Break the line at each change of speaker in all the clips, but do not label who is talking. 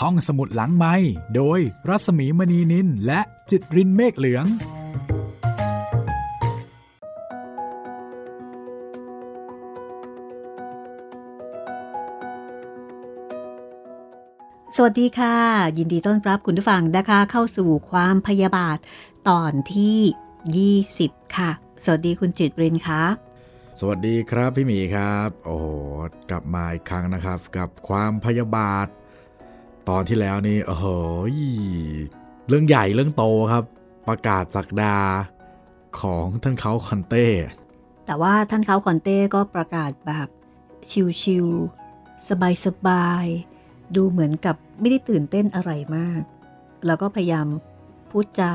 ห้องสมุดหลังไม้โดยรัสมีมณีนินและจิตรินเมฆเหลือง
สวัสดีค่ะ ยินดีต้อนรับคุณผู้ฟังนะคะ เข้าสู่ความพยาบาทตอนที่ 20 ค่ะ สวัสดีคุณจิตรินคะ
สวัสดีครับพี่หมีครับ โอ้โหกลับมาอีกครั้งนะครับ กับความพยาบาท ตอนที่แล้วนี่โอ้โหเรื่องใหญ่เรื่องโตครับ ประกาศสักดาของท่านเขาคอนเต้
แต่ว่าท่านเขาคอนเต้ก็ประกาศแบบชิวๆสบายๆ ดูเหมือนกับไม่ได้ตื่นเต้นอะไรมาก แล้วก็พยายามพูดจา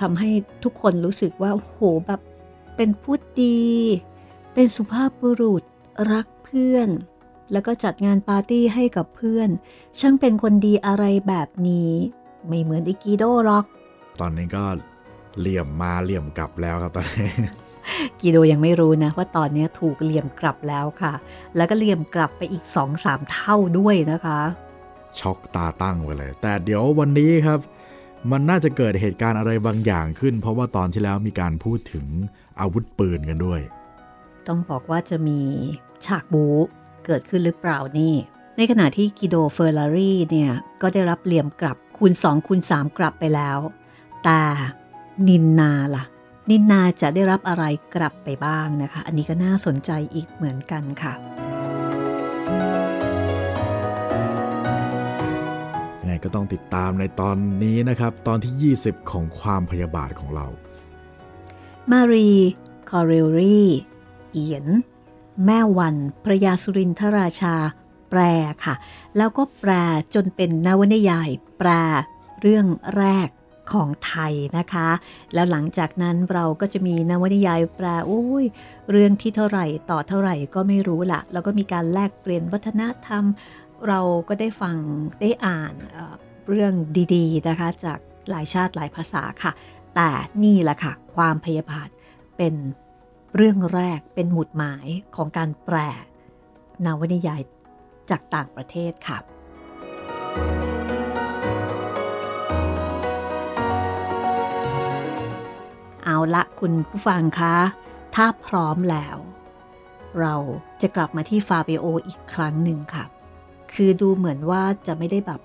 ทำให้ทุกคนรู้สึกว่าโหแบบเป็นพูดดี เป็นสุภาพบุรุษรักเพื่อน แล้วก็จัดงานปาร์ตี้ให้กับเพื่อน ช่างเป็นคนดีอะไรแบบนี้ ไม่เหมือนอิกิโดหรอก
ตอนนี้ก็เหลี่ยมมาเหลี่ยมกลับแล้วครับตอนนี้
กีโดยังไม่รู้นะว่าตอนนี้ถูกเหลี่ยมกลับแล้วค่ะ แล้วก็เหลี่ยมกลับไปอีก2มเท่าด้วยนะคะ
ช็อกตาตั้งไปเลย แต่เดี๋ยววันนี้ครับ มันน่าจะเกิดเหตุการณ์อะไรบางอย่างขึ้น เพราะว่าตอนที่แล้วมีการพูดถึงอาวุธปืนกันด้วย
ต้องบอกว่าจะมีฉากบู๊ เกิดขึ้นหรือเปล่านี่ ในขณะที่กิโดเฟอร์ลารีเนี่ย ก็ได้รับเหลี่ยมกลับคูณ2คูณ3กลับไปแล้ว แต่นินนาล่ะ นินนาจะได้รับอะไรกลับไปบ้างนะคะ อันนี้ก็น่าสนใจอีกเหมือนกันค่ะ
ยังไงก็ต้องติดตามในตอนนี้นะครับ ตอนที่ 20 ของความพยาบาทของเรา
มารี คอเรลรีเอียน แม่วันพระยาสุรินทราชา แปลค่ะ แล้วก็แปลจนเป็นนวนิยาย แปลเรื่องแรกของไทยนะคะ แล้วหลังจากนั้นเราก็จะมีนวนิยายแปลโอ้ยเรื่องที่เท่าไหร่ต่อเท่าไหร่ก็ไม่รู้ละแล้วก็มีการแลกเปลี่ยนวัฒนธรรม เราก็ได้ฟังได้อ่านเเรื่องดีๆนะคะ จากหลายชาติหลายภาษาค่ะ แต่นี่แหละค่ะ ความพยาบาทเป็น เรื่องแรกเป็นหมุดหมายของการแปลนวนิยายจากต่างประเทศค่ะ เอาละคุณผู้ฟังคะ ถ้าพร้อมแล้ว เราจะกลับมาที่ฟาเบโออีกครั้งหนึ่งค่ะ คือดูเหมือนว่าจะไม่ได้แบบ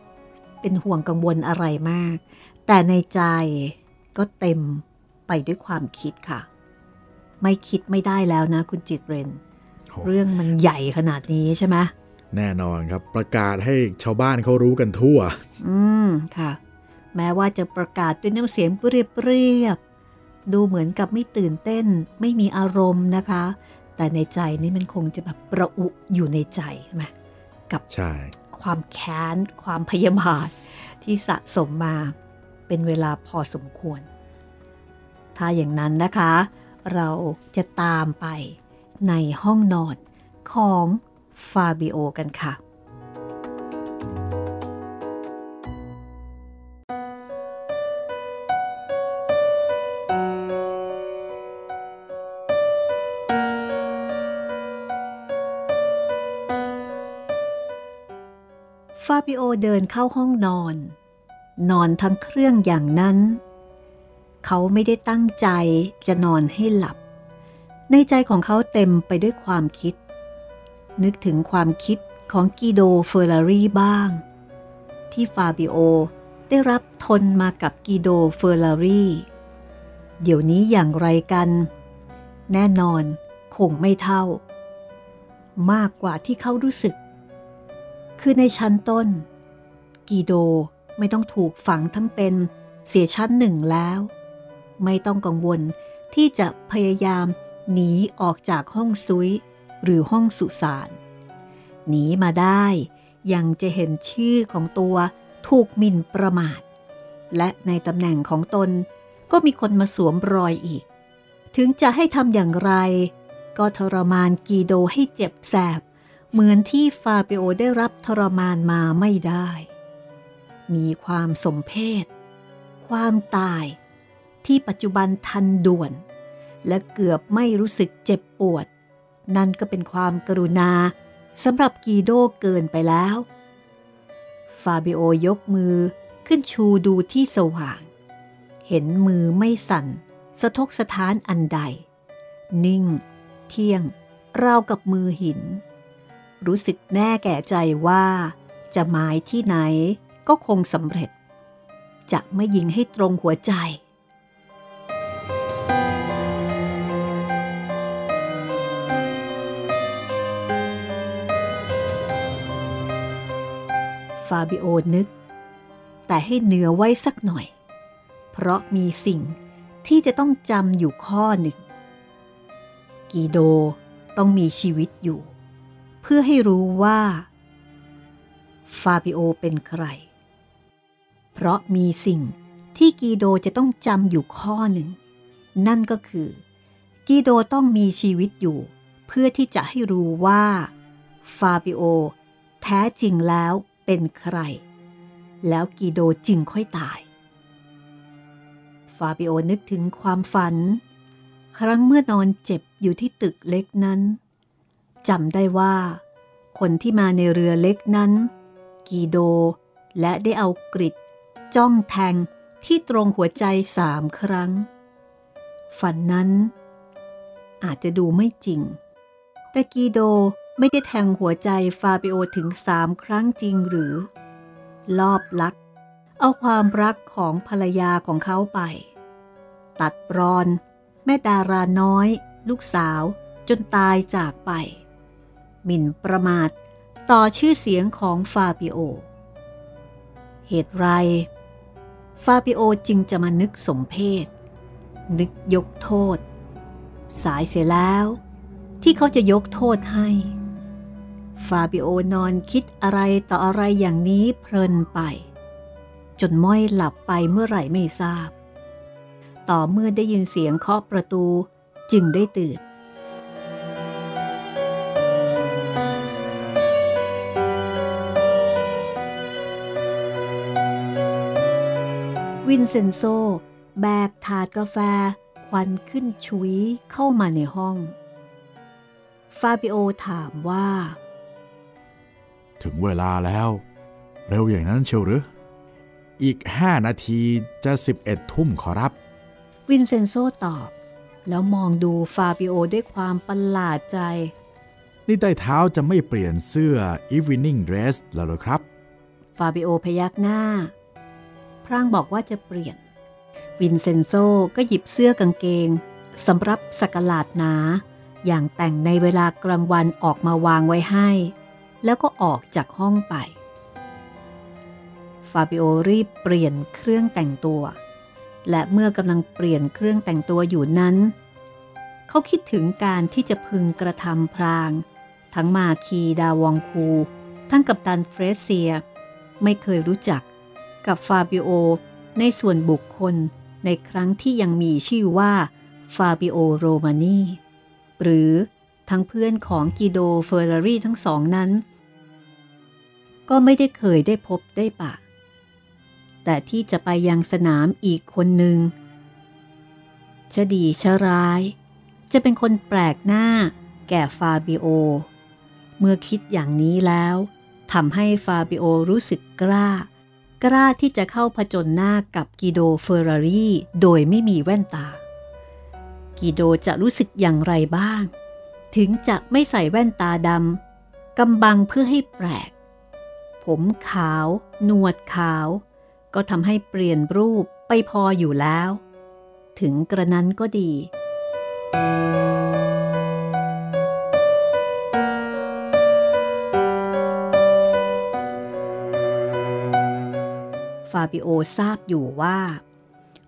เป็นห่วงกังวลอะไรมาก แต่ในใจก็เต็มไปด้วยความคิดค่ะ ไม่คิดไม่ได้แล้วนะ คุณจิตเรน เรื่องมันใหญ่ขนาดนี้ใช่ไหม
แน่นอนครับประกาศให้ชาวบ้านเขารู้กันทั่ว
อืมค่ะ แม้ว่าจะประกาศด้วยน้ำเสียงเปรียบๆดูเหมือนกับไม่ตื่นเต้น ไม่มีอารมณ์นะคะ แต่ในใจนี่มันคงจะแบบประอุอยู่ในใจใช่ไหมกับ
ใช่
ความแค้น ความพยาบาทที่สะสมมาเป็นเวลาพอสมควร ถ้าอย่างนั้นนะคะ เราจะตามไปในห้องนอนของฟาบิโอกันค่ะ ฟาบิโอเดินเข้าห้องนอน นอนทั้งเครื่องอย่างนั้น เขาไม่ได้ตั้งใจจะนอนให้หลับ ในใจของเขาเต็มไปด้วยความคิด นึกถึงความคิดของกีโดเฟอร์รารีบ้าง ที่ฟาบิโอได้รับทนมากับกีโดเฟอร์รารีเดี๋ยวนี้อย่างไรกัน แน่นอนคงไม่เท่า มากกว่าที่เขารู้สึก คือในชั้นต้นกีโดไม่ต้องถูกฝังทั้งเป็นเสียชั้นหนึ่งแล้ว ไม่ต้องกังวลที่จะพยายามหนีออกจากห้องซุยหรือห้องสุสานหนีมาได้ยังจะเห็นชื่อของตัวถูกมินประมาท และในตำแหน่งของตนก็มีคนมาสวมรอยอีก ถึงจะให้ทำอย่างไร ก็ทรมานกีโดให้เจ็บแสบ เหมือนที่ฟาเปโอได้รับทรมานมาไม่ได้ มีความสมเพศ ความตาย ที่ปัจจุบันทันด่วน และเกือบไม่รู้สึกเจ็บปวด นั่นก็เป็นความกรุณาสำหรับกีโดเกินไปแล้ว ฟาบิโอยกมือขึ้นชูดูที่สว่าง เห็นมือไม่สั่น สะทกสะท้านอันใด นิ่ง เที่ยงราวกับมือหิน รู้สึกแน่แก่ใจว่า จะหมายที่ไหนก็คงสำเร็จ จะไม่ยิงให้ตรงหัวใจ ฟาบิโอนึก แต่ให้เหนือไว้สักหน่อย เพราะมีสิ่งที่จะต้องจำอยู่ข้อหนึ่ง กีโดต้องมีชีวิตอยู่ เพื่อให้รู้ว่า ฟาบิโอเป็นใคร เพราะมีสิ่งที่กีโดจะต้องจำอยู่ข้อหนึ่ง นั่นก็คือ กีโดต้องมีชีวิตอยู่ เพื่อที่จะให้รู้ว่า ฟาบิโอแท้จริงแล้ว เป็นใคร แล้วกีโดจึงค่อยตาย ฟาบิโอนึกถึงความฝัน ครั้งเมื่อนอนเจ็บอยู่ที่ตึกเล็กนั้นจำได้ว่า คนที่มาในเรือเล็กนั้น กีโดและได้เอากริดจ้องแทงที่ตรงหัวใจสามครั้ง ฝันนั้น อาจจะดูไม่จริง แต่กีโด ไม่ได้แทงหัวใจฟาบิโอถึงสามครั้งจริงหรือ ลอบลัก เอาความรักของภรรยาของเขาไป ตัดรอน แม่ดาราน้อย ลูกสาวจนตายจากไป หมิ่นประมาทต่อชื่อเสียงของฟาบิโอ เหตุไร ฟาบิโอจึงจะมานึกสมเพศ นึกยกโทษ สายเสียแล้วที่เขาจะยกโทษให้ ฟาบิโอนอนคิดอะไรต่ออะไรอย่างนี้เพลินไป จนม้อยหลับไปเมื่อไหร่ไม่ทราบ ต่อเมื่อได้ยินเสียงเคาะประตูจึงได้ตื่นวินเซนโซ แบกถาดกาแฟ ควันขึ้นฉุยเข้ามาในห้อง ฟาบิโอถามว่า
ถึงเวลาแล้ว เร็วอย่างนั้นเชียวหรือ อีกห้านาทีจะ11ทุ่มขอรับ
วินเซนโซตอบ แล้วมองดูฟาบิโอด้วยความประหลาดใจ
นี่ใต้เท้าจะไม่เปลี่ยนเสื้อ evening dress แล้วเหรอครับ
ฟาบิโอพยักหน้า พลางบอกว่าจะเปลี่ยน วินเซนโซก็หยิบเสื้อกางเกงสำหรับสักหลาดหนา อย่างแต่งในเวลากลางวันออกมาวางไว้ให้ แล้วก็ออกจากห้องไป ฟาบิโอรีบเปลี่ยนเครื่องแต่งตัว และเมื่อกำลังเปลี่ยนเครื่องแต่งตัวอยู่นั้น เขาคิดถึงการที่จะพึงกระทำพลาง ทั้งมาคีดาวองคู ทั้งกัปตันเฟรเซีย ไม่เคยรู้จักกับฟาบิโอในส่วนบุคคลในครั้งที่ยังมีชื่อว่าฟาบิโอโรมานีหรือทั้งเพื่อนของกิโดเฟอร์รารี่ทั้งสองนั้น ก็ไม่ได้เคยได้พบได้ปะ แต่ที่จะไปยังสนามอีกคนหนึ่งชะดีชะร้าย จะเป็นคนแปลกหน้า แก่ฟาบิโอ เมื่อคิดอย่างนี้แล้วทำให้ฟาบิโอรู้สึกกล้า กล้าที่จะเข้าผจญหน้ากับกิโดเฟอร์รารี่โดยไม่มีแว่นตา กิโดจะรู้สึกอย่างไรบ้าง ถึงจะไม่ใส่แว่นตาดำกำบังเพื่อให้แปลก ผมขาว หนวดขาว ก็ทำให้เปลี่ยนรูปไปพออยู่แล้ว ถึงกระนั้นก็ดี ฟาบิโอทราบอยู่ว่า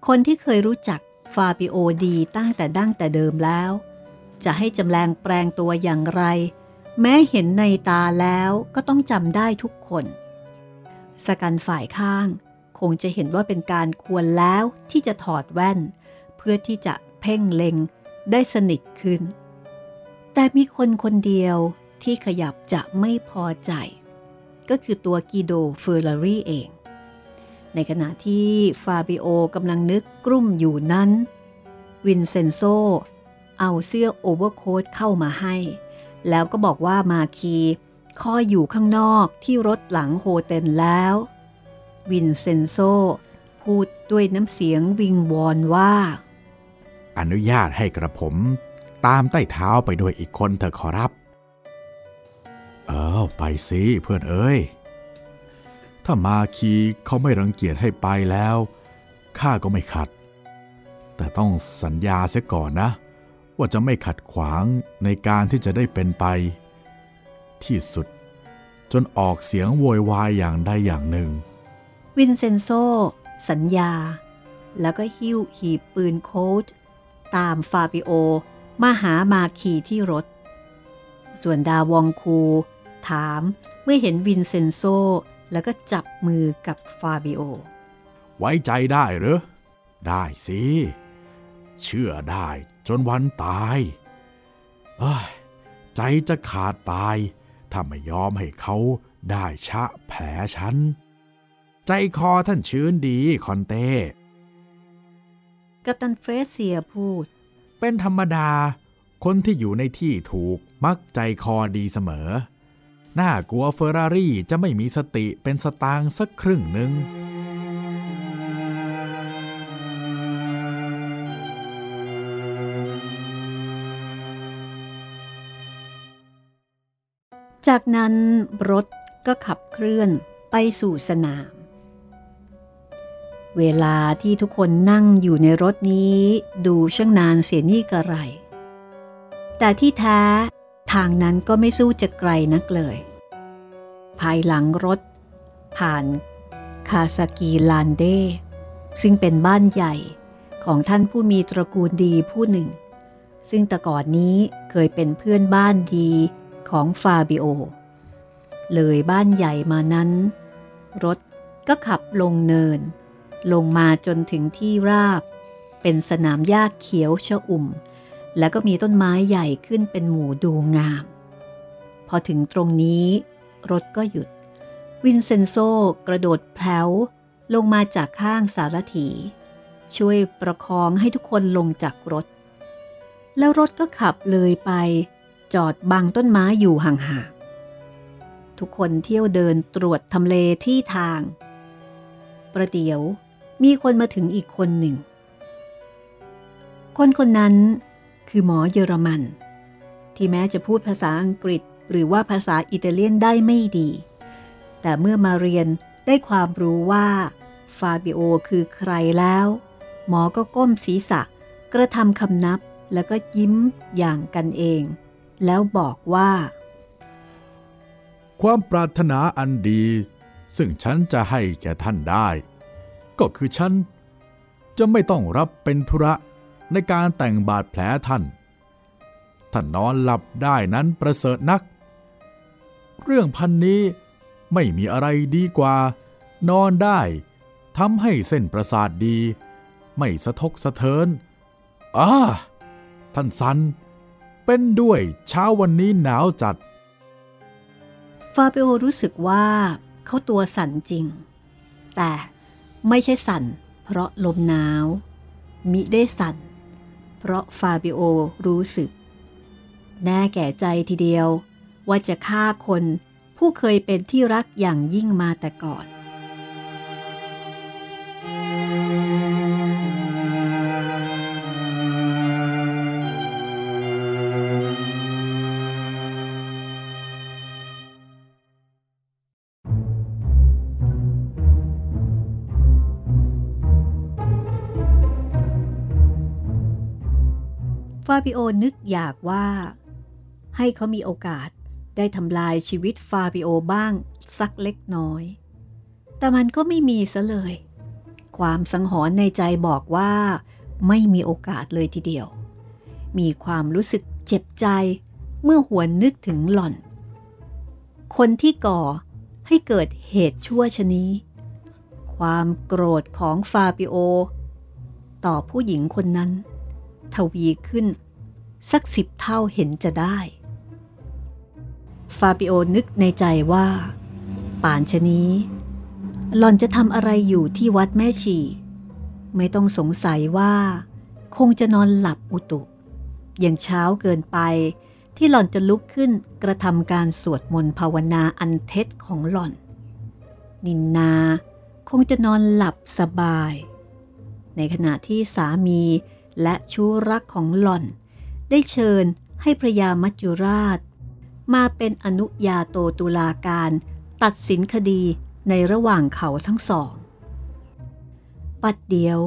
คนที่เคยรู้จักฟาบิโอดีตั้งแต่ดั้งแต่เดิมแล้ว จะให้จำแรงแปลงตัวอย่างไร แม้เห็นในตาแล้วก็ต้องจำได้ทุกคน สกันฝ่ายข้าง คงจะเห็นว่าเป็นการควรแล้วที่จะถอดแว่น เพื่อที่จะเพ่งเล็งได้สนิทขึ้น แต่มีคนคนเดียวที่ขยับจะไม่พอใจ ก็คือตัวกิโดเฟอร์รารี่เอง ในขณะที่ฟาบิโอกำลังนึกกลุ้มอยู่นั้น วินเซนโซเอาเสื้อโอเวอร์โค้ทเข้ามาให้ แล้วก็บอกว่ามาคีคอยอยู่ข้างนอกที่รถหลัง hotel แล้ว วินเซนโซ พูดด้วยน้ำเสียงวิงวอนว่า
อนุญาตให้กระผมตามใต้เท้าไปด้วยอีกคนเถอะขอรับ เออไปสิเพื่อนเอ้ย ถ้ามาคีเขาไม่รังเกียจให้ไปแล้วข้าก็ไม่ขัด แต่ต้องสัญญาเสียก่อนนะ ว่าจะไม่ขัดขวางในการที่จะได้เป็นไป ที่สุด จนออกเสียงโวยวายอย่างใดอย่างหนึ่ง
วินเซนโซ สัญญา แล้วก็หิ้วหีบปืนโค้ดตามฟาบิโอมาหามาคีที่รถ ส่วนดาวองคู ถามเมื่อเห็นวินเซนโซ แล้วก็จับมือกับฟาบิโอ
ไว้ใจได้หรือ ได้สิ เชื่อได้ จนวันตายเอ้ยใจจะขาดตายถ้าไม่ยอมให้เขาได้ชะแผลฉัน ใจคอท่านชื้นดีคอนเต้
กัปตันเฟรเซียพูด
เป็นธรรมดา คนที่อยู่ในที่ถูกมักใจคอดีเสมอ น่ากลัวเฟอร์รารี่จะไม่มีสติเป็นสตางค์สักครึ่งหนึ่ง
จากนั้นรถก็ขับเคลื่อนไปสู่สนาม เวลาที่ทุกคนนั่งอยู่ในรถนี้ดูช่างนานเสียนี่กระไร แต่ที่แท้ทางนั้นก็ไม่สู้จะไกลนักเลย ภายหลังรถ ผ่านคาซากีลานเด ซึ่งเป็นบ้านใหญ่ของท่านผู้มีตระกูลดีผู้หนึ่ง ซึ่งแต่ก่อนนี้เคยเป็นเพื่อนบ้านดี ของฟาบิโอ เลยบ้านใหญ่มานั้น รถก็ขับลงเนิน ลงมาจนถึงที่ราบ เป็นสนามหญ้าเขียวชอุ่ม แล้วก็มีต้นไม้ใหญ่ขึ้นเป็นหมู่ดูงาม พอถึงตรงนี้รถก็หยุด วินเซนโซกระโดดแผลวลงมาจากข้างสารถี ช่วยประคองให้ทุกคนลงจากรถ แล้วรถก็ขับเลยไป จอดบังต้นไม้อยู่ห่างๆ ทุกคนเที่ยวเดินตรวจทำเลที่ทาง ประเดี๋ยวมีคนมาถึงอีกคนหนึ่ง คนคนนั้นคือหมอเยอรมัน ที่แม้จะพูดภาษาอังกฤษหรือว่าภาษาอิตาเลียนได้ไม่ดี แต่เมื่อมาเรียนได้ความรู้ว่าฟาบิโอคือใครแล้ว หมอก็ก้มศีรษะกระทำคำนับแล้วก็ยิ้มอย่างกันเอง แล้วบอกว่า
ความปรารถนาอันดี ซึ่งฉันจะให้แก่ท่านได้ ก็คือฉันจะไม่ต้องรับเป็นธุระในการแต่งบาดแผลท่าน ท่านนอนหลับได้นั้นประเสริฐนัก เรื่องพันนี้ไม่มีอะไรดีกว่า นอนได้ทำให้เส้นประสาทดี ไม่สะทกสะเทินอ่าท่านสัน เป็นด้วยเช้าวันนี้หนาวจัด
ฟาเบโอรู้สึกว่าเขาตัวสั่นจริง แต่ไม่ใช่สั่น เพราะลมหนาว มิได้สั่น เพราะฟาบิโอรู้สึก แน่แก่ใจทีเดียวว่าจะฆ่าคนผู้เคยเป็นที่รักอย่างยิ่งมาแต่ก่อน ฟาบิโอนึกอยากว่า ให้เขามีโอกาสได้ทำลายชีวิตฟาบิโอบ้างสักเล็กน้อย แต่มันก็ไม่มีซะเลย ความสังหรณ์ในใจบอกว่า ไม่มีโอกาสเลยทีเดียว มีความรู้สึกเจ็บใจเมื่อหวนนึกถึงหล่อน คนที่ก่อให้เกิดเหตุชั่วชนี้ ความโกรธของฟาบิโอ ต่อผู้หญิงคนนั้น ทวีขึ้น สักสิบเท่าเห็นจะได้ ฟาบิโอนึกในใจว่า ป่านชนี้ หล่อนจะทำอะไรอยู่ที่วัดแม่ชี ไม่ต้องสงสัยว่า คงจะนอนหลับอุตุ อย่างเช้าเกินไปที่หล่อนจะลุกขึ้นกระทำการสวดมนต์ภาวนาอันเท็จของหล่อน นินนาคงจะนอนหลับสบาย ในขณะที่สามีและชู้รักของหล่อน ได้เชิญให้พระยามัจจุราช มาเป็นอนุญาโตตุลาการตัดสินคดีในระหว่างเขาทั้งสอง ปัดเดียว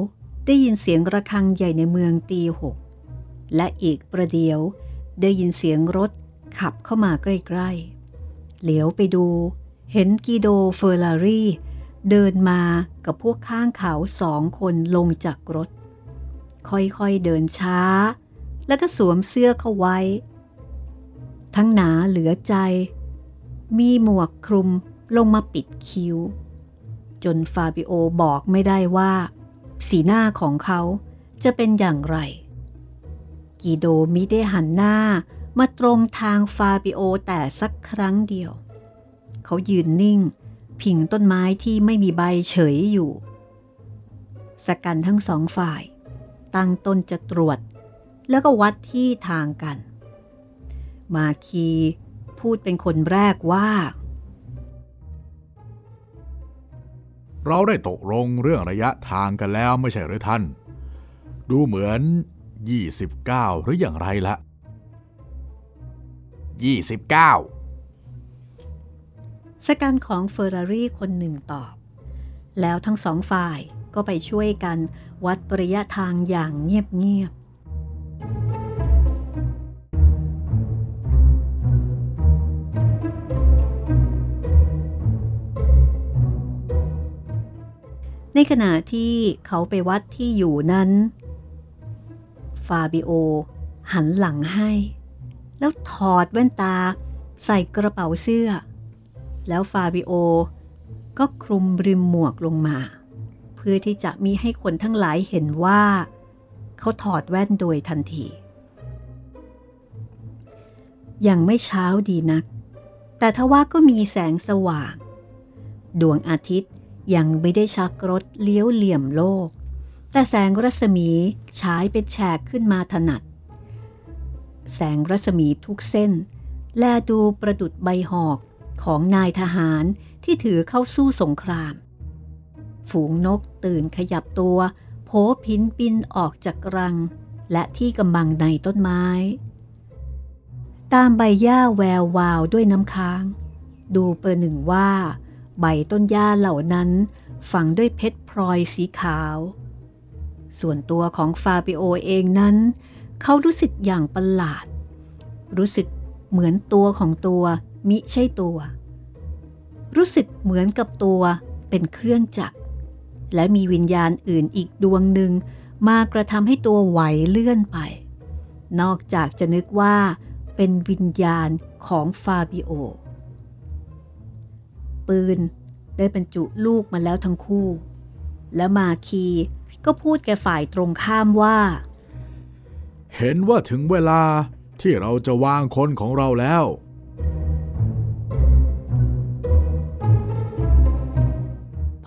ได้ยินเสียงระฆังใหญ่ในเมืองตีหก และอีกประเดียวได้ยินเสียงรถขับเข้ามาใกล้ๆ เหลียวไปดู เห็นกีโดเฟอร์รารีเดินมากับพวกข้างเขาสองคนลงจากรถ ค่อยๆเดินช้า แล้วก็สวมเสื้อเข้าไว้ ทั้งหนาเหลือใจ มีหมวกคลุมลงมาปิดคิ้ว จนฟาบิโอบอกไม่ได้ว่า สีหน้าของเขาจะเป็นอย่างไรกีโดมิได้หันหน้ามาตรงทางฟาบิโอแต่สักครั้งเดียว เขายืนนิ่ง พิงต้นไม้ที่ไม่มีใบเฉยอยู่ สกันทั้งสองฝ่าย ตั้งต้นจะตรวจ แล้วก็วัดที่ทางกัน มาคีพูดเป็นคนแรกว่า
เราได้ตกลงเรื่องระยะทางกันแล้วไม่ใช่หรือท่าน ดูเหมือน 29 หรืออย่างไรละ29
สกันของเฟอร์รารี่คนหนึ่งตอบ แล้วทั้งสองฝ่ายก็ไปช่วยกันวัดระยะทางอย่างเงียบๆ ในขณะที่เขาไปวัดที่อยู่นั้น ฟาบิโอ หันหลังให้ แล้วถอดแว่นตาใส่กระเป๋าเสื้อ แล้วฟาบิโอ ก็คลุมริมหมวกลงมา เพื่อที่จะมีให้คนทั้งหลายเห็นว่า เขาถอดแว่นโดยทันที ยังไม่เช้าดีนัก แต่ทว่าก็มีแสงสว่าง ดวงอาทิตย์ยังไม่ได้ชักรถเลี้ยวเหลี่ยมโลก แต่แสงรัศมีฉายเป็นแฉกขึ้นมาถนัด แสงรัศมีทุกเส้น แลดูประดุดใบหอกของนายทหารที่ถือเข้าสู้สงคราม ฝูงนกตื่นขยับตัว โผพินบินออกจากรัง และที่กำบังในต้นไม้ ตามใบหญ้าแวววาวด้วยน้ำค้าง ดูประหนึ่งว่า ใบต้นหญ้าเหล่านั้นฝังด้วยเพชรพลอยสีขาว ส่วนตัวของฟาบิโอเองนั้น เขารู้สึกอย่างประหลาด รู้สึกเหมือนตัวของตัวมิใช่ตัว รู้สึกเหมือนกับตัวเป็นเครื่องจักร และมีวิญญาณอื่นอีกดวงหนึ่งมากระทำให้ตัวไหวเลื่อนไป นอกจากจะนึกว่าเป็นวิญญาณของฟาบิโอ ปืนได้บรรจุลูกมาแล้วทั้งคู่ และมาคีก็พูดแก่ฝ่ายตรงข้ามว่า
เห็นว่าถึงเวลาที่เราจะวางคนของเราแล้ว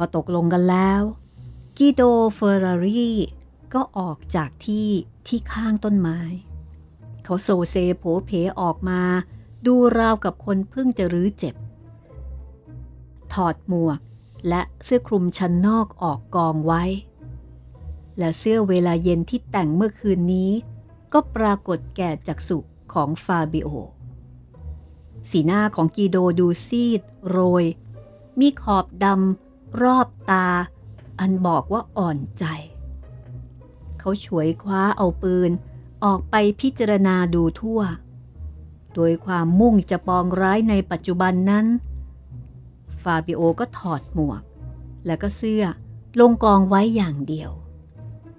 อตกลงกันแล้ว กิโดเฟอร์รารี่ก็ออกจากที่ที่ข้างต้นไม้ เขาโซเซโผเพออกมา ดูราวกับคนเพิ่งจะรื้อเจ็บ ถอดหมวกและเสื้อคลุมชั้นนอกออกกองไว้ และเสื้อเวลาเย็นที่แต่งเมื่อคืนนี้ ก็ปรากฏแก่จักษุของฟาบิโอ สีหน้าของกีโดดูซีด โรย มีขอบดำ รอบตา อันบอกว่าอ่อนใจ เขาฉวยคว้าเอาปืนออกไปพิจารณาดูทั่ว โดยความมุ่งจะปองร้ายในปัจจุบันนั้น ฟาบิโอก็ถอดหมวก และก็เสื้อลงกองไว้อย่างเดียว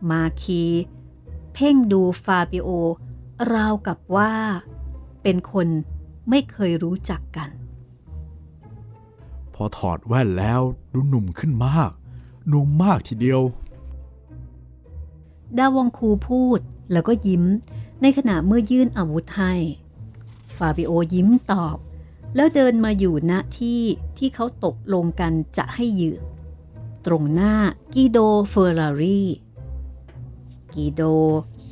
มาคี เพ่งดูฟาบิโอราวกับว่า เป็นคนไม่เคยรู้จักกัน
อถอดแว่นแล้วดูหนุ่มขึ้นมาก หนุ่มมากทีเดียว
ดาวองคูพูดแล้วก็ยิ้ม ในขณะเมื่อยื่นอาวุธให้ฟาบิโอยิ้มตอบ แล้วเดินมาอยู่ณที่ที่เขาตกลงกันจะให้ยืนตรงหน้ากิโดเฟอร์รารีกิโด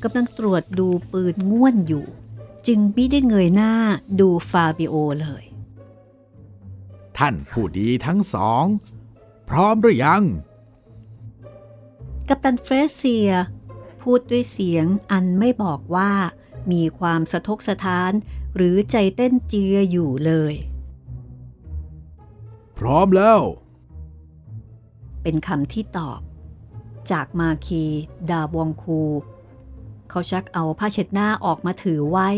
กำลังตรวจดูปืนง่วนอยู่ จึงไม่ได้เงยหน้าดูฟาบิโอเลย
ท่านผู้ดีทั้งสอง พร้อมหรือยัง
กัปตันเฟรเซีย พูดด้วยเสียงอันไม่บอกว่า มีความสะทกสะท้าน หรือใจเต้นเจืออยู่เลย
พร้อมแล้ว
เป็นคำที่ตอบ จากมาคีดาวองคู เขาชักเอาผ้าเช็ดหน้าออกมาถือไว้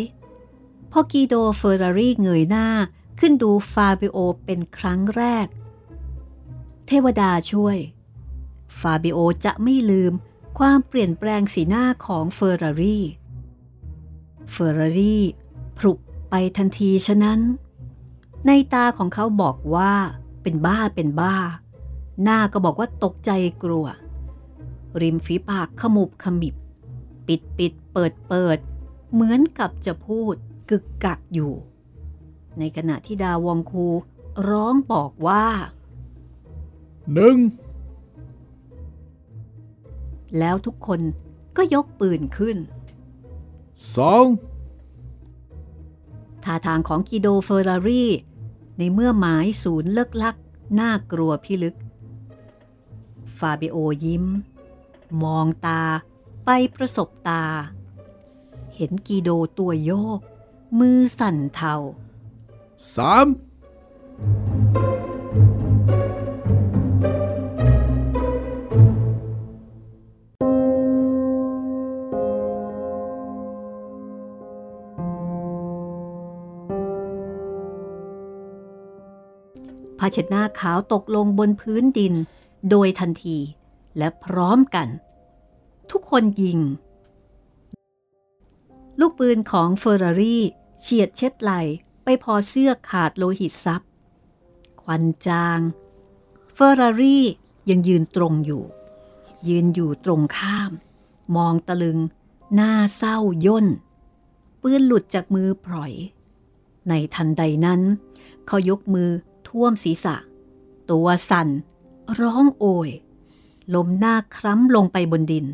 พอกีโดเฟอร์รารี่เงยหน้า ขึ้นดูฟาบิโอเป็นครั้งแรก เทวดาช่วย ฟาบิโอจะไม่ลืมความเปลี่ยนแปลงสีหน้าของเฟอร์รารี่ เฟอร์รารี่พรุบไปทันทีฉะนั้น ในตาของเขาบอกว่าเป็นบ้าเป็นบ้า หน้าก็บอกว่าตกใจกลัว ริมฝีปากขมุบขมิบ ปิดปิดเปิดเปิด เหมือนกับจะพูดกึกกักอยู่ ในขณะที่ดาวองคูร้องบอกว่า
หนึ่ง
แล้วทุกคนก็ยกปืนขึ้น
สอง
ท่าทางของกิโดเฟอร์รารี่ ในเมื่อหมายศูนย์เลิกลัก น่ากลัวพิลึก ฟาบิโอยิ้ม มองตาไปประสบตา เห็นกีโดตัวโยก มือสั่นเทา
สาม
ผ้าเช็ดหน้าขาวตกลงบนพื้นดินโดยทันทีและพร้อมกัน ทุกคนยิง ลูกปืนของเฟอร์รารี่เฉียดเช็ดไหล ไปพอเสื้อขาดโลหิตซับควันจาง เฟอร์รารี่ยังยืนตรงอยู่ ยืนอยู่ตรงข้าม มองตะลึง หน้าเศร้าย่น ปืนหลุดจากมือพลอย ในทันใดนั้น เขายกมือท่วมศีรษะ ตัวสั่น ร้องโอย ลมหน้าคล้ำลงไปบนดิน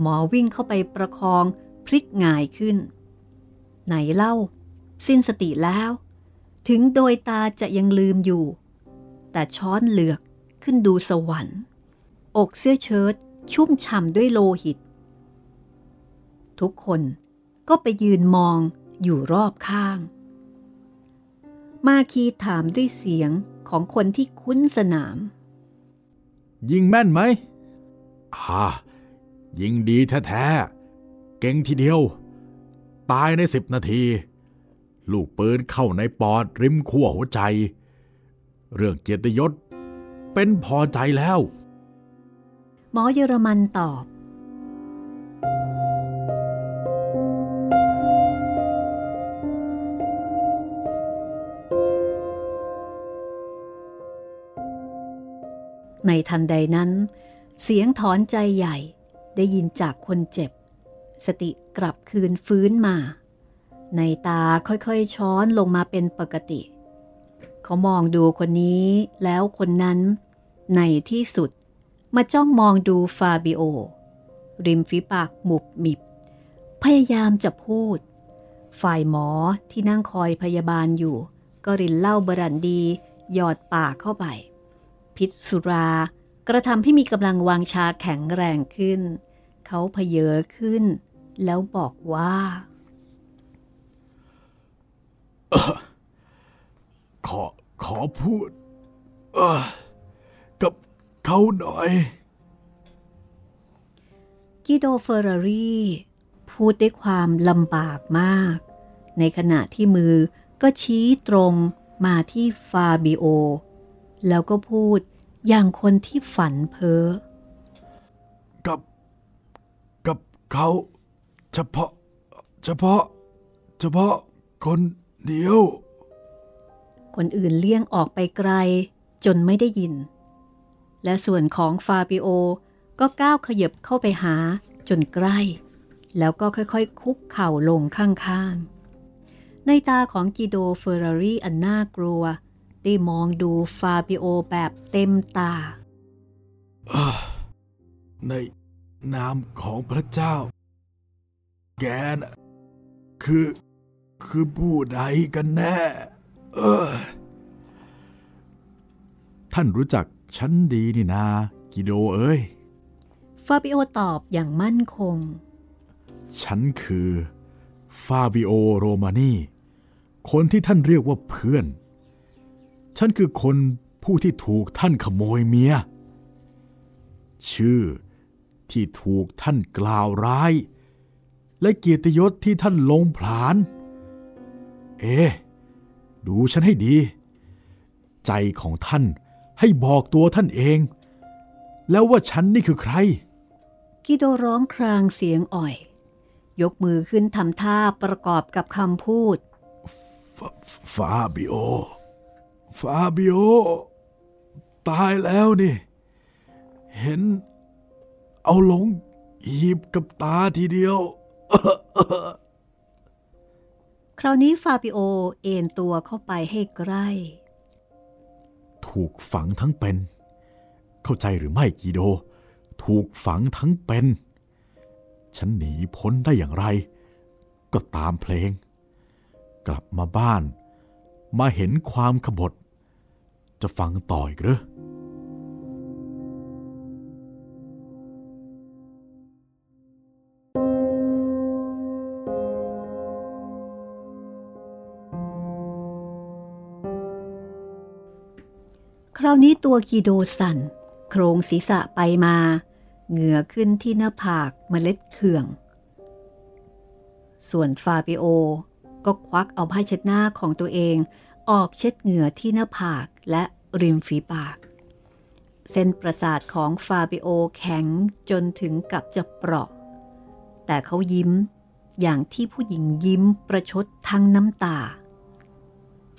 หมอวิ่งเข้าไปประคองพลิกหงายขึ้น ไหนเล่า สิ้นสติแล้ว ถึงโดยตาจะยังลืมอยู่ แต่ช้อนเหลือกขึ้นดูสวรรค์ อกเสื้อเชิ้ตชุ่มฉ่ำด้วยโลหิต ทุกคนก็ไปยืนมองอยู่รอบข้าง มาคีถามด้วยเสียงของคนที่คุ้นสนาม
ยิงแม่นไหมอ่ายิงดีแท้ๆ เก่งทีเดียว ตายในสิบนาที ลูกปืนเข้าในปอดริมขั้วหัวใจ เรื่องเกียรติยศเป็นพอใจแล้ว
หมอเยอรมันตอบ ในทันใดนั้น เสียงถอนใจใหญ่ได้ยินจากคนเจ็บ สติกลับคืนฟื้นมา ในตาค่อยๆช้อนลงมาเป็นปกติ เขามองดูคนนี้แล้วคนนั้น ในที่สุด มาจ้องมองดูฟาบิโอ ริมฝีปากหมุบหมิบ พยายามจะพูด ฝ่ายหมอที่นั่งคอยพยาบาลอยู่ ก็รินเหล้าบรันดี หยอดปากเข้าไป พิษสุรากระทำให้มีกำลังวางชาแข็งแรงขึ้น เขาเพเยอขึ้น แล้วบอกว่า
ขอขอพูดเอ่อกับเขาหน่อย
กิโดเฟอร์รารี่พูดด้วยความลำบากมาก ในขณะที่มือก็ชี้ตรงมาที่ฟาบิโอ แล้วก็พูดอย่างคนที่ฝันเพ้อ
กับกับเขา เฉพาะ เฉพาะ เฉพาะคน เดียว
คนอื่นเลี่ยงออกไปไกลจนไม่ได้ยิน และส่วนของฟาบิโอก็ก้าวขยับเข้าไปหาจนใกล้ แล้วก็ค่อยๆ คุกเข่าลงข้างๆ ในตาของกิโดเฟอร์รารี่อันน่ากลัวได้มองดูฟาบิโอแบบเต็มตา
ในนามของพระเจ้า แกนะคือ คือผู้ใดกันแน่ เออ ท่านรู้จักฉันดีนี่นา กิโดเอ้ย
ฟาบิโอตอบอย่างมั่นคง
ฉันคือ ฟาบิโอโรมานี คนที่ท่านเรียกว่าเพื่อน ฉันคือคนผู้ที่ถูกท่านขโมยเมีย ชื่อที่ถูกท่านกล่าวร้าย และเกียรติยศที่ท่านลงผลาญ เอ๊ะดูฉันให้ดี ใจของท่านให้บอกตัวท่านเอง แล้วว่าฉันนี่คือใคร
กิโดร้องครางเสียงอ่อย ยกมือขึ้นทำท่าประกอบกับคำพูด
ฟาบิโอ ฟาบิโอ ตายแล้วนี่ เห็นเอาลงหีบกับตาทีเดียว
คราวนี้ฟาบิโอเอนตัวเข้าไปให้ใกล้
ถูกฝังทั้งเป็น เข้าใจหรือไม่กีโด ถูกฝังทั้งเป็น ฉันหนีพ้นได้อย่างไร ก็ตามเพลง กลับมาบ้าน มาเห็นความขบฏ จะฟังต่ออีกหรือ
คราวนี้ตัวกีโดสันโครงศีรษะไปมา เหงื่อขึ้นที่หน้าผากเมล็ดเขื่อง ส่วนฟาบิโอ ก็ควักเอาผ้าเช็ดหน้าของตัวเอง ออกเช็ดเหงื่อที่หน้าผากและริมฝีปาก เส้นประสาทของฟาบิโอแข็งจนถึงกับจะเปราะ แต่เขายิ้มอย่างที่ผู้หญิงยิ้มประชดทั้งน้ำตา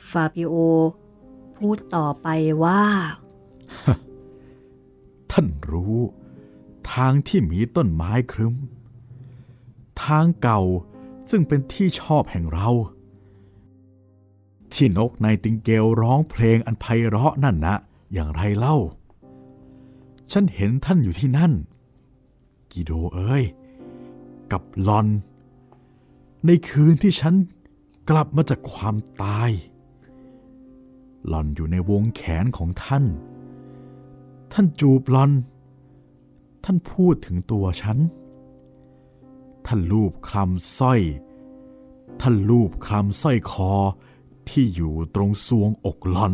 ฟาบิโอ พูดต่อไปว่า
ท่านรู้ ทางที่มีต้นไม้ครึ้ม ทางเก่าซึ่งเป็นที่ชอบแห่งเรา ที่นกในติงเกลร้องเพลงอันไพเราะนั่นนะอย่างไรเล่า ฉันเห็นท่านอยู่ที่นั่น กิโดเอ้ย กับลอน ในคืนที่ฉันกลับมาจากความตาย หลอนอยู่ในวงแขนของท่าน ท่านจูบหลอน ท่านพูดถึงตัวฉัน ท่านลูบคลำสร้อย ท่านลูบคลำสร้อยคอที่อยู่ตรงซวงอกหลอน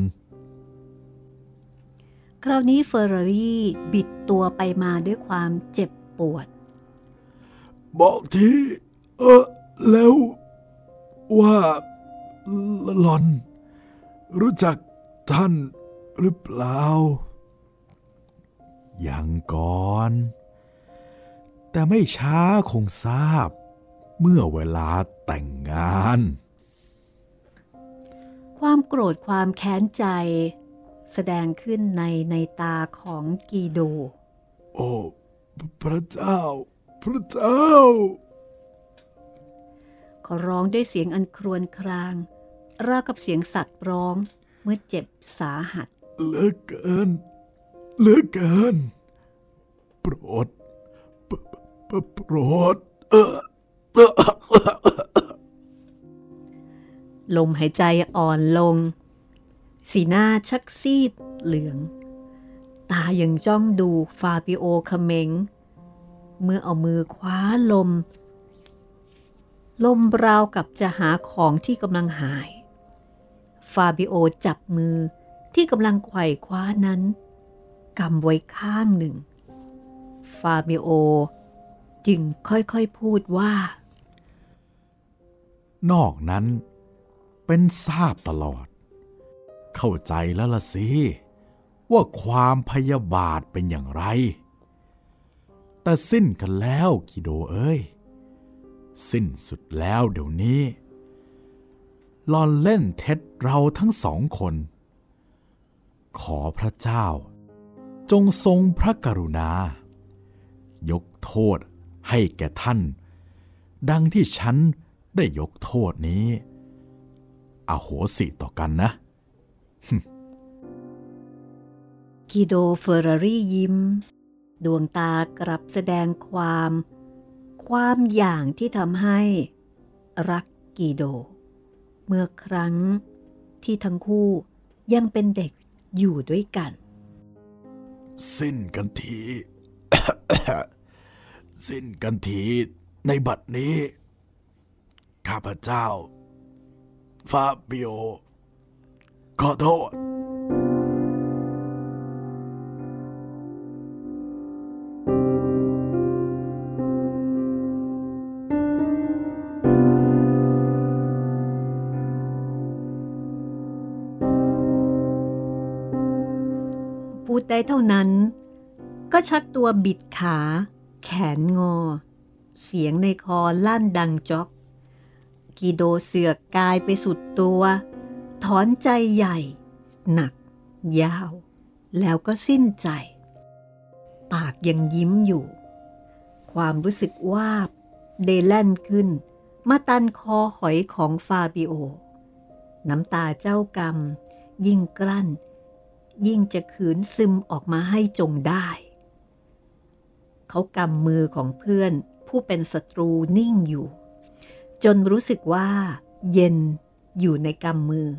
คราวนี้เฟอร์รารี่บิดตัวไปมาด้วยความเจ็บปวด
บอกที เออแล้วว่าหลอน รู้จักท่านหรือเปล่า ยังก่อน แต่ไม่ช้าคงทราบ เมื่อเวลาแต่งงาน
ความโกรธความแค้นใจ แสดงขึ้นในในตาของกีโด
โอ้พระเจ้า พระเจ้า
เขาร้องด้วยเสียงอันครวญคราง ราวกับเสียงสัตว์ร้องเมื่อเจ็บสาหัส
เหลือเกินเหลือเกินโปรดโปโปโปรดเออเออ
ลมหายใจอ่อนลง สีหน้าชักซีดเหลือง ตายังจ้องดูฟาบิโอเขมงเมื่อเอามือคว้าลม ลมราวกับจะหาของที่กำลังหาย ฟาบิโอจับมือที่กำลังไขว่คว้านั้นกำไว้ข้างหนึ่ง ฟาบิโอ จึงค่อยๆพูดว่า
นอกนั้นเป็นทราบตลอด เข้าใจแล้วละสิ ว่าความพยาบาทเป็นอย่างไร แต่สิ้นกันแล้วกิโดเอ้ย สิ้นสุดแล้วเดี๋ยวนี้ ลอนเล่นเท็จเราทั้งสองคน ขอพระเจ้า จงทรงพระกรุณา ยกโทษให้แก่ท่าน ดังที่ฉันได้ยกโทษนี้ อโหสิต่อกันนะ
กิโดเฟอร์รารี่ยิ้ม ดวงตากลับแสดงความ ความอย่างที่ทำให้รักกิโด เมื่อครั้งที่ทั้งคู่ยังเป็นเด็กอยู่ด้วยกัน
สิ้นกันที สิ้นกันทีในบัดนี้ ข้าพเจ้า ฟาบิโอ ขอโทษ
ดได้เท่านั้น ก็ชักตัวบิดขา แขนงอ เสียงในคอลั่นดังจอกกีโดเสือกกายไปสุดตัว ถอนใจใหญ่ หนัก ยาว แล้วก็สิ้นใจ ปากยังยิ้มอยู่ ความรู้สึกว่าบ เดแล่นขึ้น มาตันคอหอยของฟาบิโอ น้ำตาเจ้ากรรม ยิ่งกลั้น ยิ่งจะขืนซึมออกมาให้จงได้ เขากำมือของเพื่อนผู้เป็นศัตรูนิ่งอยู่ จนรู้สึกว่า เย็นอยู่ในกำมือ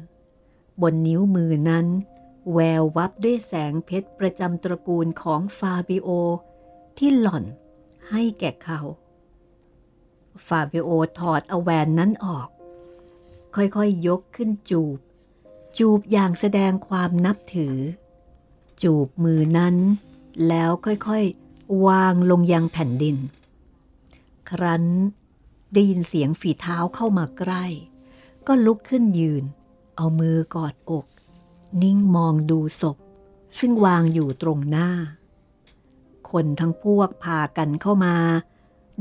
บนนิ้วมือนั้น แวววับด้วยแสงเพชรประจำตระกูลของฟาบิโอ ที่หล่อนให้แก่เขา ฟาบิโอถอดเอาแหวนนั้นออก ค่อยๆยยกขึ้นจูบ จูบอย่างแสดงความนับถือ จูบมือนั้น แล้วค่อยๆ วางลงยังแผ่นดิน ครั้นได้ยินเสียงฝีเท้าเข้ามาใกล้ ก็ลุกขึ้นยืน เอามือกอดอก นิ่งมองดูศพ ซึ่งวางอยู่ตรงหน้า คนทั้งพวกพากันเข้ามา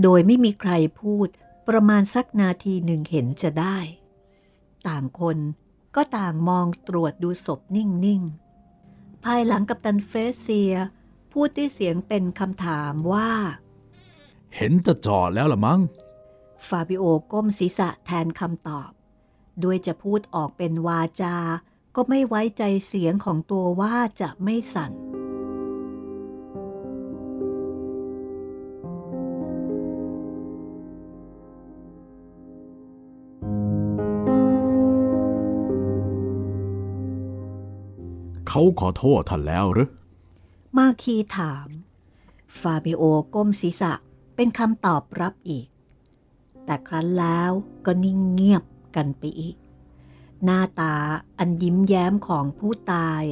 โดยไม่มีใครพูดประมาณสักนาทีหนึ่งเห็นจะได้ ต่างคน ก็ต่างมองตรวจดูศพนิ่ง ๆ ภายหลังกับตันเฟรเซีย พูดด้วยเสียงเป็นคำถามว่า
เห็นจะจอดแล้วละมั้ง
ฟาบิโอก้มศีรษะแทนคำตอบ ด้วยจะพูดออกเป็นวาจาก็ไม่ไว้ใจเสียงของตัวว่าจะไม่สั่น
เขาขอโทษท่านแล้วหรือ
มาคีถาม ฟาบิโอก้มศีรษะเป็นคำตอบรับอีก แต่ครั้นแล้วก็นิ่งเงียบกันไปอีก หน้าตาอันยิ้มแย้มของผู้ตาย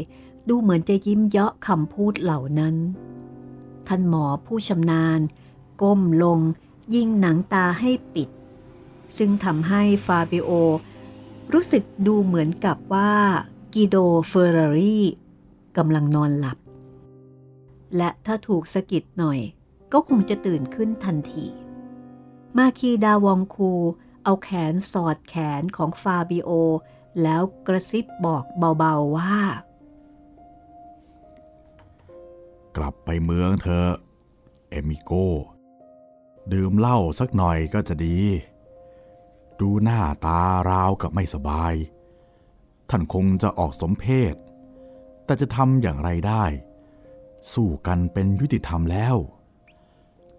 ดูเหมือนจะยิ้มเยาะคำพูดเหล่านั้น ท่านหมอผู้ชำนาญ ก้มลงยิงหนังตาให้ปิด ซึ่งทำให้ฟาบิโอ รู้สึกดูเหมือนกับว่า กิโดเฟอร์รารีกำลังนอนหลับ และถ้าถูกสะกิดหน่อย ก็คงจะตื่นขึ้นทันที มาคีดาวองคู เอาแขนสอดแขนของฟาบิโอ แล้วกระซิบบอกเบาๆว่า
กลับไปเมืองเธอ เอมิโก ดื่มเหล้าสักหน่อยก็จะดี ดูหน้าตาราวกับไม่สบาย ท่านคงจะออกสมเพศ แต่จะทำอย่างไรได้ สู้กันเป็นยุติธรรมแล้ว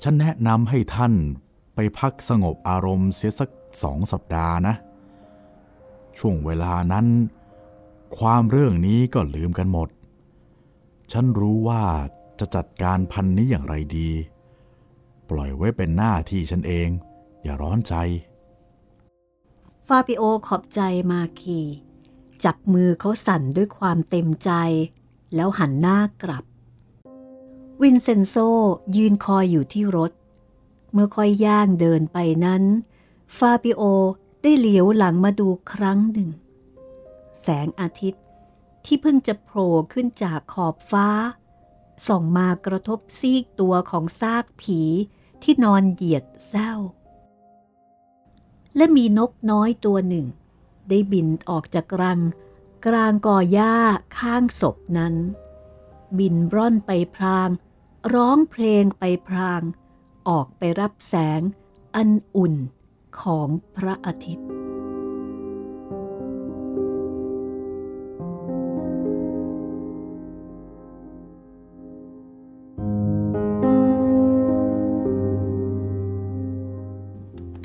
ฉันแนะนำให้ท่านไปพักสงบอารมณ์เสียสักสองสัปดาห์นะ ช่วงเวลานั้น ความเรื่องนี้ก็ลืมกันหมด ฉันรู้ว่าจะจัดการพันนี้อย่างไรดี ปล่อยไว้เป็นหน้าที่ฉันเอง อย่าร้อนใจ
ฟาบิโอขอบใจมาคี จับมือเขาสั่นด้วยความเต็มใจ แล้วหันหน้ากลับ วินเซนโซยืนคอยอยู่ที่รถ เมื่อค่อยย่างเดินไปนั้น ฟาบิโอได้เหลียวหลังมาดูครั้งหนึ่ง แสงอาทิตย์ที่เพิ่งจะโผล่ขึ้นจากขอบฟ้า ส่องมากระทบซีกตัวของซากผีที่นอนเหยียดเศร้า และมีนกน้อยตัวหนึ่ง ได้บินออกจากรัง กลางกอหญ้าข้างศพนั้น บินร่อนไปพราง ร้องเพลงไปพราง ออกไปรับแสงอันอุ่นของพระอาทิตย์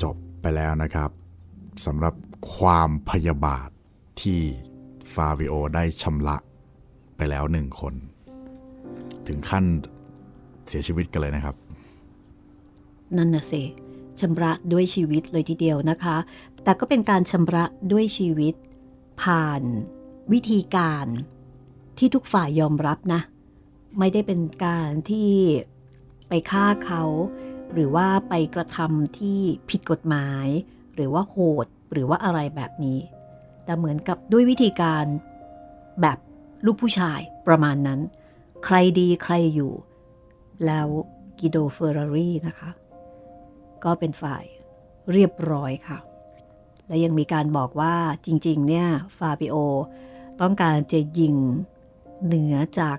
จบไปแล้วนะครับสำหรับความพยาบาทที่ ฟาบิโอได้ชำระไปแล้วหนึ่งคน ถึงขั้นเสียชีวิตกันเลยนะครับ
นั่นน่ะสิชำระด้วยชีวิตเลยทีเดียวนะคะ แต่ก็เป็นการชำระด้วยชีวิต ผ่านวิธีการที่ทุกฝ่ายยอมรับนะ ไม่ได้เป็นการที่ไปฆ่าเขา หรือว่าไปกระทำที่ผิดกฎหมาย หรือว่าโหดหรือว่าอะไรแบบนี้ แต่เหมือนกับด้วยวิธีการแบบลูกผู้ชายประมาณนั้น ใครดีใครอยู่ แล้วกิโดเฟอร์รารีนะคะ ก็เป็นฝ่ายเรียบร้อยค่ะ และยังมีการบอกว่าจริง ๆ เนี่ย ฟาบิโอ ต้องการจะยิงเหนือจาก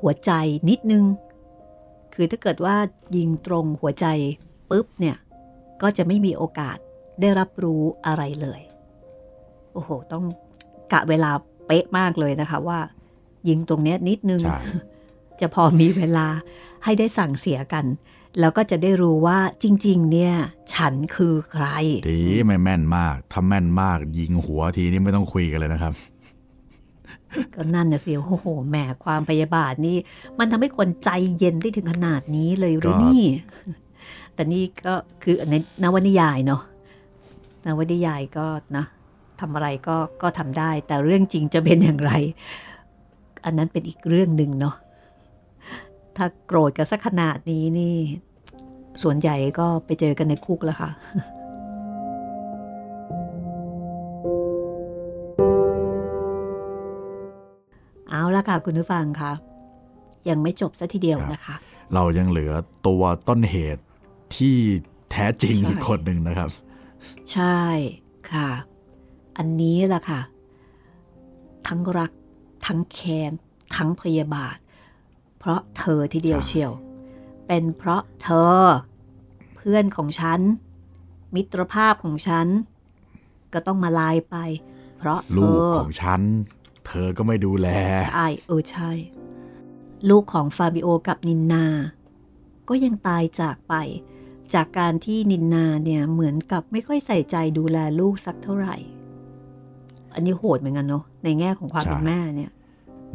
หัวใจนิดนึง คือถ้าเกิดว่ายิงตรงหัวใจปุ๊บเนี่ย ก็จะไม่มีโอกาสได้รับรู้อะไรเลย โอ้โห ต้องกะเวลาเป๊ะมากเลยนะคะว่า ยิงตรงเนี้ยนิดนึง
ใช่
จะพอมีเวลาให้ได้สั่งเสียกัน แล้วก็จะได้รู้ว่าจริง ๆ เนี่ย ฉันคือใคร
ดีไม่แม่นมากถ้าแม่นมาก ยิงหัวทีนี่ไม่ต้องคุยกันเลยนะครับ
ก็นั่นนะสิโอ้โหแหมความพยาบาทนี่ มันทำให้คนใจเย็นได้ถึงขนาดนี้เลยหรือ
ก็
นี่ แต่นี่ก็คือในนวนิยายเนาะนวนิยายก็นะ ทำอะไรก็ก็ทำได้ แต่เรื่องจริงจะเป็นอย่างไร อันนั้นเป็นอีกเรื่องหนึ่งเนาะถ้าโกรธกันสักขนาดนี้นี่ ส่วนใหญ่ก็ไปเจอกันในคุกแล้วค่ะเอาละค่ะคุณผู้ฟังค่ะยังไม่จบซะทีเดียว
ครับ
นะคะ
เรายังเหลือตัวต้นเหตุที่แท้จริง
ใช่
อีกคนหนึ่งนะครับ
ใช่ค่ะ อันนี้ล่ะค่ะ ทั้งรัก ทั้งแค้นทั้งพยาบาท เพราะเธอทีเดียว
ใช่
เชียว เป็นเพราะเธอ เพื่อนของฉัน มิตรภาพของฉัน ก็ต้องมาลายไป เพราะเธ
ลูก
อ
ของฉัน เธอก็ไม่ดูแล
ใช่ เออใช่ ลูกของฟาบิโอกับนินนา ก็ยังตายจากไปจากการที่นินนาเนี่ยเหมือนกับไม่ค่อยใส่ใจดูแลลูกสักเท่าไหร่ อันนี้โหดเหมือนกันเนาะในแง่ของความ
ใช่
เป็นแม่เนี่ย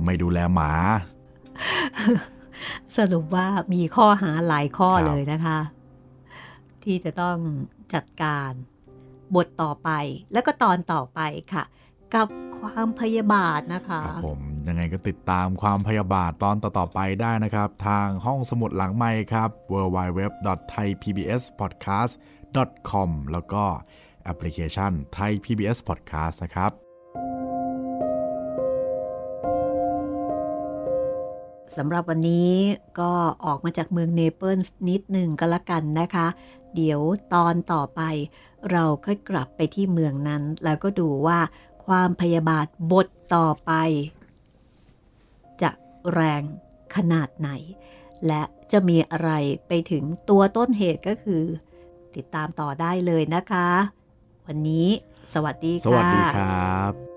ไม่ดูแลหมา
สรุปว่ามีข้อหาหลายข้อ
ครับ
เลยนะคะ ที่จะต้องจัดการบทต่อไปแล้วก็ตอนต่อไปค่ะ กับความพยาบาทนะคะ
ครับผมยังไงก็ติดตามความพยาบาทตอนต่อๆไปได้นะครับ ทางห้องสมุดหลังไม้ครับ www.thaipbspodcast.com แล้วก็แอปพลิเคชัน Thai PBS Podcast นะครับ
สำหรับวันนี้ก็ออกมาจากเมืองเนเปิลส์นิดหนึ่งก็แล้วกันนะคะ เดี๋ยวตอนต่อไป เราค่อยกลับไปที่เมืองนั้น แล้วก็ดูว่าความพยาบาทบทต่อไป จะแรงขนาดไหน และจะมีอะไรไปถึงตัวต้นเหตุก็คือ ติดตามต่อได้เลยนะคะ วันนี้ สวัสดีค่ะ ส
วัสดีครับ